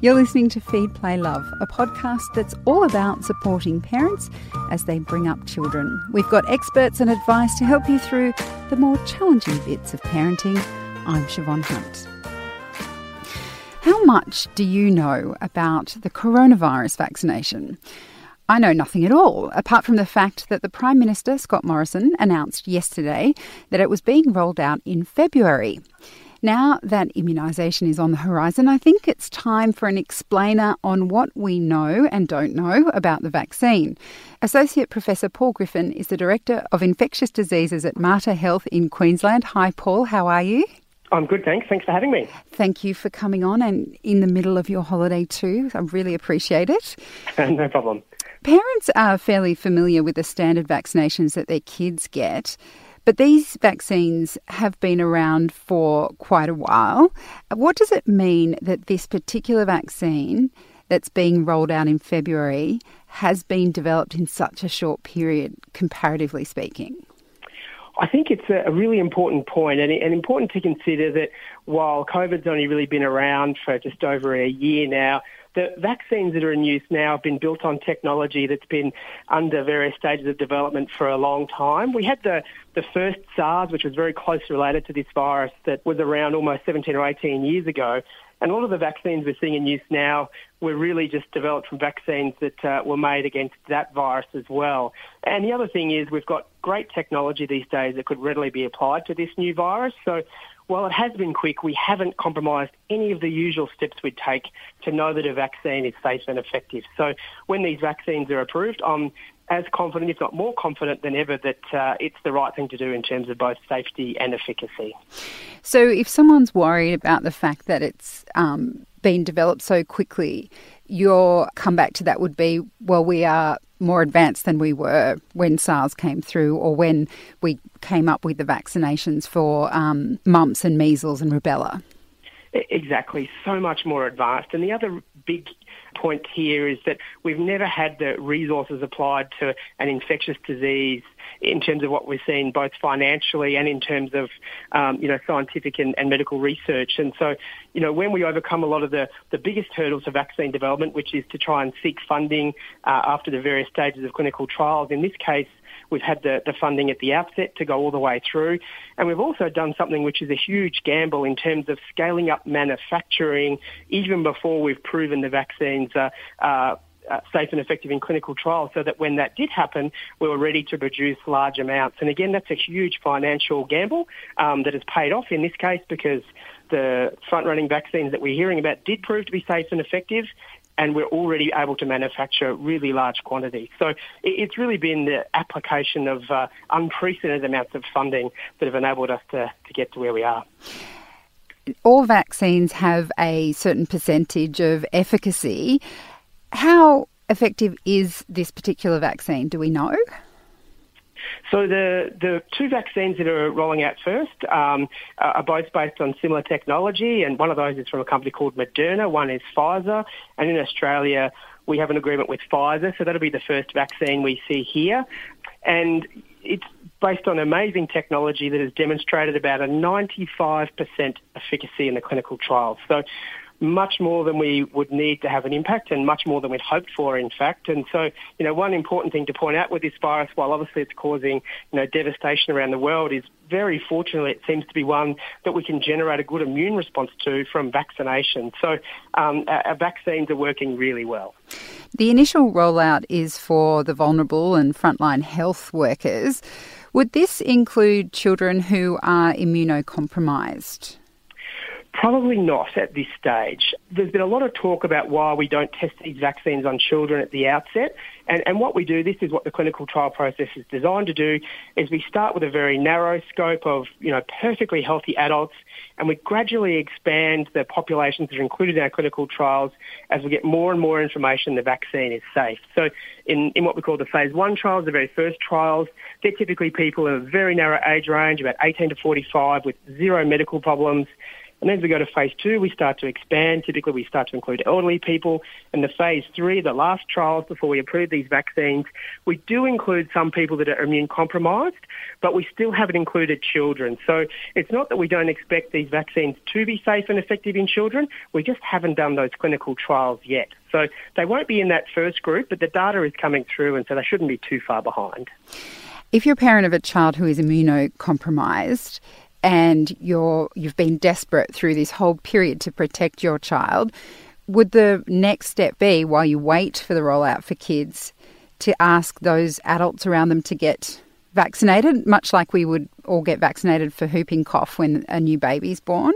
You're listening to Feed Play Love, a podcast that's all about supporting parents as they bring up children. We've got experts and advice to help you through the more challenging bits of parenting. I'm Siobhan Hunt. How much do you know about the coronavirus vaccination? I know nothing at all, apart from the fact that the Prime Minister, Scott Morrison, announced yesterday that it was being rolled out in February. Now that immunisation is on the horizon, I think it's time for an explainer on what we know and don't know about the vaccine. Associate Professor Paul Griffin is the Director of Infectious Diseases at Mater Health in Queensland. Hi, Paul, how are you? I'm good, thanks. Thanks for having me. Thank you for coming on and in the middle of your holiday too. I really appreciate it. no problem. Parents are fairly familiar with the standard vaccinations that their kids get. But these vaccines have been around for quite a while. What does it mean that this particular vaccine that's being rolled out in February has been developed in such a short period, comparatively speaking? I think it's a really important point and, important to consider that while COVID's only really been around for just over a year now, the vaccines that are in use now have been built on technology that's been under various stages of development for a long time. We had the, the first SARS, which was very closely related to this virus, that was around almost 17 or 18 years ago. And a lot of the vaccines we're seeing in use now were really just developed from vaccines that uh, were made against that virus as well. And the other thing is we've got great technology these days that could readily be applied to this new virus. So while it has been quick, we haven't compromised any of the usual steps we'd take to know that a vaccine is safe and effective. So when these vaccines are approved, I'm as confident, if not more confident than ever, that uh, it's the right thing to do in terms of both safety and efficacy. So if someone's worried about the fact that it's um, been developed so quickly, your comeback to that would be, well, we are more advanced than we were when SARS came through or when we came up with the vaccinations for um, mumps and measles and rubella. Exactly, so much more advanced. And the other big point here is that we've never had the resources applied to an infectious disease in terms of what we're seeing both financially and in terms of, um, you know, scientific and, and, medical research. And so, you know, when we overcome a lot of the, the biggest hurdles of vaccine development, which is to try and seek funding uh, after the various stages of clinical trials, in this case, We've had the, the funding at the outset to go all the way through. And we've also done something which is a huge gamble in terms of scaling up manufacturing even before we've proven the vaccines are, uh, uh, safe and effective in clinical trials so that when that did happen, we were ready to produce large amounts. And again, that's a huge financial gamble um, that has paid off in this case because the front-running vaccines that we're hearing about did prove to be safe and effective and we're already able to manufacture really large quantities. So it's really been the application of uh, unprecedented amounts of funding that have enabled us to, to get to where we are. All vaccines have a certain percentage of efficacy. How effective is this particular vaccine? Do we know? So the, the two vaccines that are rolling out first um, are both based on similar technology, and one of those is from a company called Moderna. One is Pfizer, and in Australia we have an agreement with Pfizer, so that'll be the first vaccine we see here, and it's based on amazing technology that has demonstrated about a 95% efficacy in the clinical trials. So much more than we would need to have an impact and much more than we'd hoped for, in fact. And so, you know, one important thing to point out with this virus, while obviously it's causing, you know, devastation around the world, is very fortunately it seems to be one that we can generate a good immune response to from vaccination. So um, our, vaccines are working really well. The initial rollout is for the vulnerable and frontline health workers. Would this include children who are immunocompromised? Probably not at this stage. There's been a lot of talk about why we don't test these vaccines on children at the outset. And, and what we do, this is what the clinical trial process is designed to do, is we start with a very narrow scope of, you know, perfectly healthy adults, and we gradually expand the populations that are included in our clinical trials as we get more and more information the vaccine is safe. So in, in what we call the phase one trials, the very first trials, they're typically people in a very narrow age range, about 18 to 45 with zero medical problems And as we go to phase two, we start to expand. Typically, we start to include elderly people. And the phase three, the last trials before we approve these vaccines, we do include some people that are immune compromised, but we still haven't included children. So it's not that we don't expect these vaccines to be safe and effective in children. We just haven't done those clinical trials yet. So they won't be in that first group, but the data is coming through, and so they shouldn't be too far behind. If you're a parent of a child who is immunocompromised, and you're you've been desperate through this whole period to protect your child, would the next step be while you wait for the rollout for kids to ask those adults around them to get vaccinated, much like we would all get vaccinated for whooping cough when a new baby's born?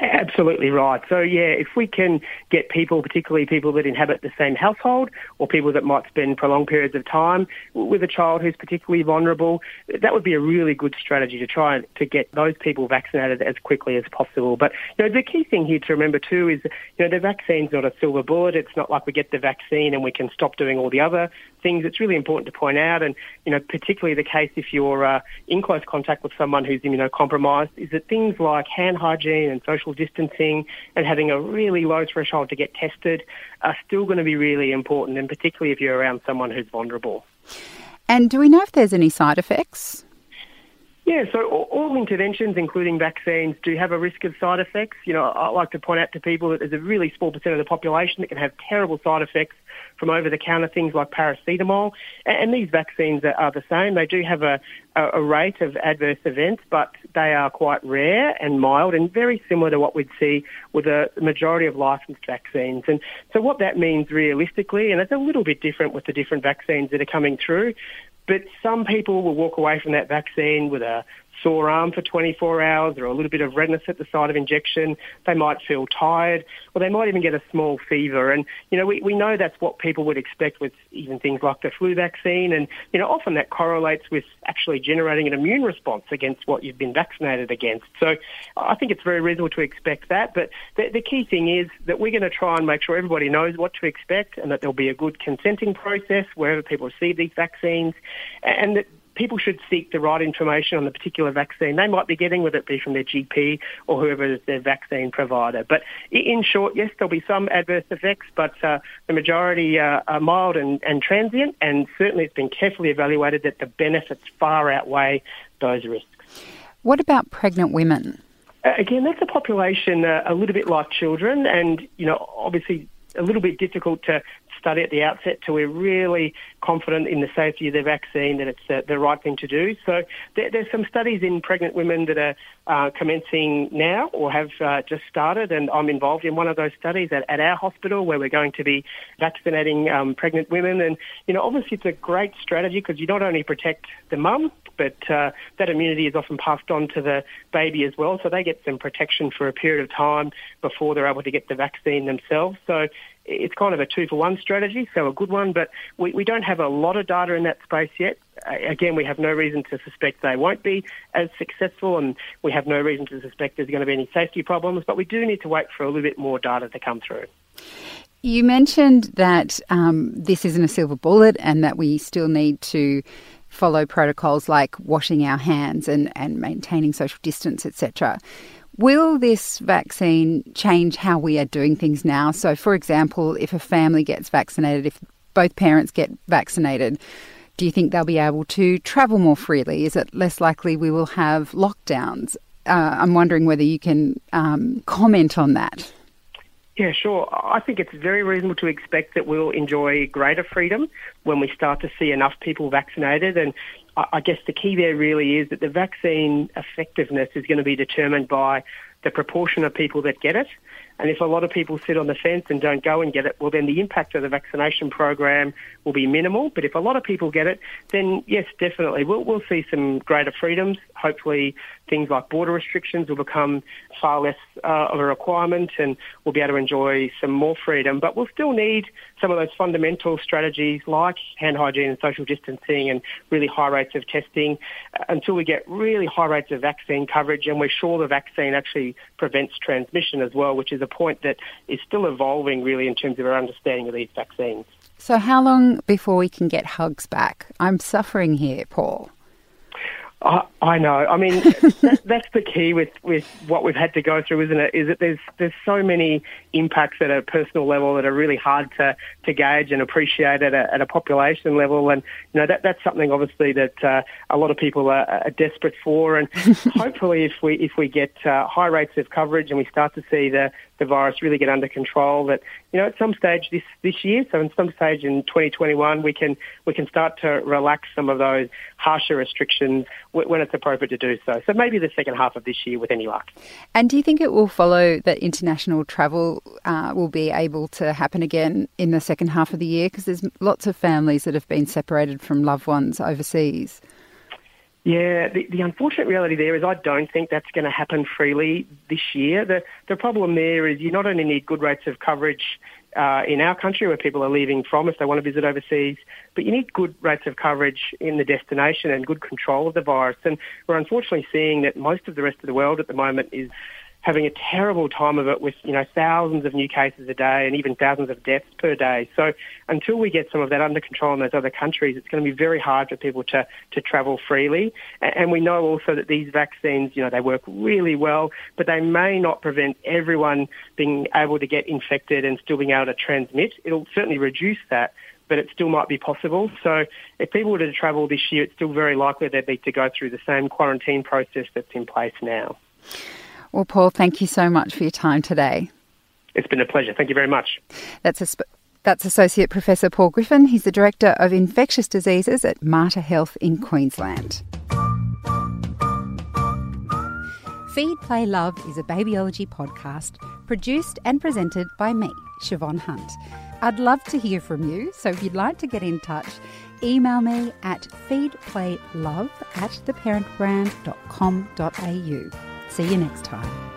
Absolutely right. So, yeah, if we can get people, particularly people that inhabit the same household or people that might spend prolonged periods of time with a child who's particularly vulnerable, that would be a really good strategy to try to get those people vaccinated as quickly as possible. But, you know, the key thing here to remember too is, you know, the vaccine's not a silver bullet. It's not like we get the vaccine and we can stop doing all the other things. It's really important to point out, and, you know, particularly the case if you're uh, in close contact with someone who's immunocompromised, is that things like hand hygiene and social distancing and having a really low threshold to get tested are still going to be really important, and particularly if you're around someone who's vulnerable. And do we know if there's any side effects? Yeah, so all interventions, including vaccines, do have a risk of side effects. You know, I like to point out to people that there's a really small percent of the population that can have terrible side effects from over-the-counter things like paracetamol. And these vaccines are the same. They do have a, a rate of adverse events, but they are quite rare and mild and very similar to what we'd see with a majority of licensed vaccines. And so what that means realistically, and it's a little bit different with the different vaccines that are coming through, but some people will walk away from that vaccine with a sore arm for 24 hours or a little bit of redness at the site of injection. They might feel tired or they might even get a small fever. And, you know, we, we know that's what people would expect with even things like the flu vaccine. And, you know, often that correlates with actually generating an immune response against what you've been vaccinated against. So I think it's very reasonable to expect that. But the, the key thing is that we're going to try and make sure everybody knows what to expect and that there'll be a good consenting process wherever people receive these vaccines and that people should seek the right information on the particular vaccine they might be getting, whether it be from their GP or whoever is their vaccine provider. But in short, yes, there'll be some adverse effects, but uh, the majority uh, are mild and, and transient, and certainly it's been carefully evaluated that the benefits far outweigh those risks. What about pregnant women? Again, that's a population uh, a little bit like children, and you know, obviously a little bit difficult to study at the outset till we're really confident in the safety of the vaccine that it's the, the right thing to do. So there, there's some studies in pregnant women that are uh, commencing now or have uh, just started, and I'm involved in one of those studies at, at our hospital where we're going to be vaccinating um, pregnant women. And you know, obviously, it's a great strategy because you not only protect the mum, but uh, that immunity is often passed on to the baby as well, so they get some protection for a period of time before they're able to get the vaccine themselves. So it's kind of a two for one strategy, so a good one, but we, we don't have a lot of data in that space yet. Again, we have no reason to suspect they won't be as successful, and we have no reason to suspect there's going to be any safety problems, but we do need to wait for a little bit more data to come through. You mentioned that um, this isn't a silver bullet and that we still need to follow protocols like washing our hands and, and maintaining social distance, etc. Will this vaccine change how we are doing things now? So, for example, if a family gets vaccinated, if both parents get vaccinated, do you think they'll be able to travel more freely? Is it less likely we will have lockdowns? Uh, I'm wondering whether you can um, comment on that. Yeah, sure. I think it's very reasonable to expect that we'll enjoy greater freedom when we start to see enough people vaccinated. And I guess the key there really is that the vaccine effectiveness is going to be determined by the proportion of people that get it. And if a lot of people sit on the fence and don't go and get it, well, then the impact of the vaccination program will be minimal. But if a lot of people get it, then yes, definitely, we'll, we'll see some greater freedoms. Hopefully, things like border restrictions will become far less uh, of a requirement and we'll be able to enjoy some more freedom. But we'll still need some of those fundamental strategies like hand hygiene and social distancing and really high rates of testing uh, until we get really high rates of vaccine coverage and we're sure the vaccine actually prevents transmission as well, which is a point that is still evolving really in terms of our understanding of these vaccines. So, how long before we can get hugs back? I'm suffering here, Paul. I, I know. I mean, that, that's the key with, with what we've had to go through, isn't it? Is that there's there's so many impacts at a personal level that are really hard to, to gauge and appreciate at a, at a population level, and you know that that's something obviously that uh, a lot of people are, are desperate for, and hopefully if we if we get uh, high rates of coverage and we start to see the the virus really get under control, that you know at some stage this this year, so in some stage in 2021, we can we can start to relax some of those harsher restrictions when it's appropriate to do so. So maybe the second half of this year with any luck. And do you think it will follow that international travel uh, will be able to happen again in the second half of the year? Because there's lots of families that have been separated from loved ones overseas. Yeah, the, the unfortunate reality there is I don't think that's going to happen freely this year. The, the problem there is you not only need good rates of coverage uh, in our country where people are leaving from if they want to visit overseas, but you need good rates of coverage in the destination and good control of the virus. And we're unfortunately seeing that most of the rest of the world at the moment is having a terrible time of it with, you know, thousands of new cases a day and even thousands of deaths per day. So until we get some of that under control in those other countries, it's going to be very hard for people to, to travel freely. And we know also that these vaccines, you know, they work really well, but they may not prevent everyone being able to get infected and still being able to transmit. It'll certainly reduce that but it still might be possible. So if people were to travel this year, it's still very likely they'd need to go through the same quarantine process that's in place now. Well, Paul, thank you so much for your time today. It's been a pleasure. Thank you very much. That's a sp- that's Associate Professor Paul Griffin. He's the Director of Infectious Diseases at Mater Health in Queensland. Feed, Play, Love is a babyology podcast produced and presented by me, Siobhan Hunt. I'd love to hear from you, so if you'd like to get in touch, email me at feedplaylove at theparentbrand.com.au. See you next time.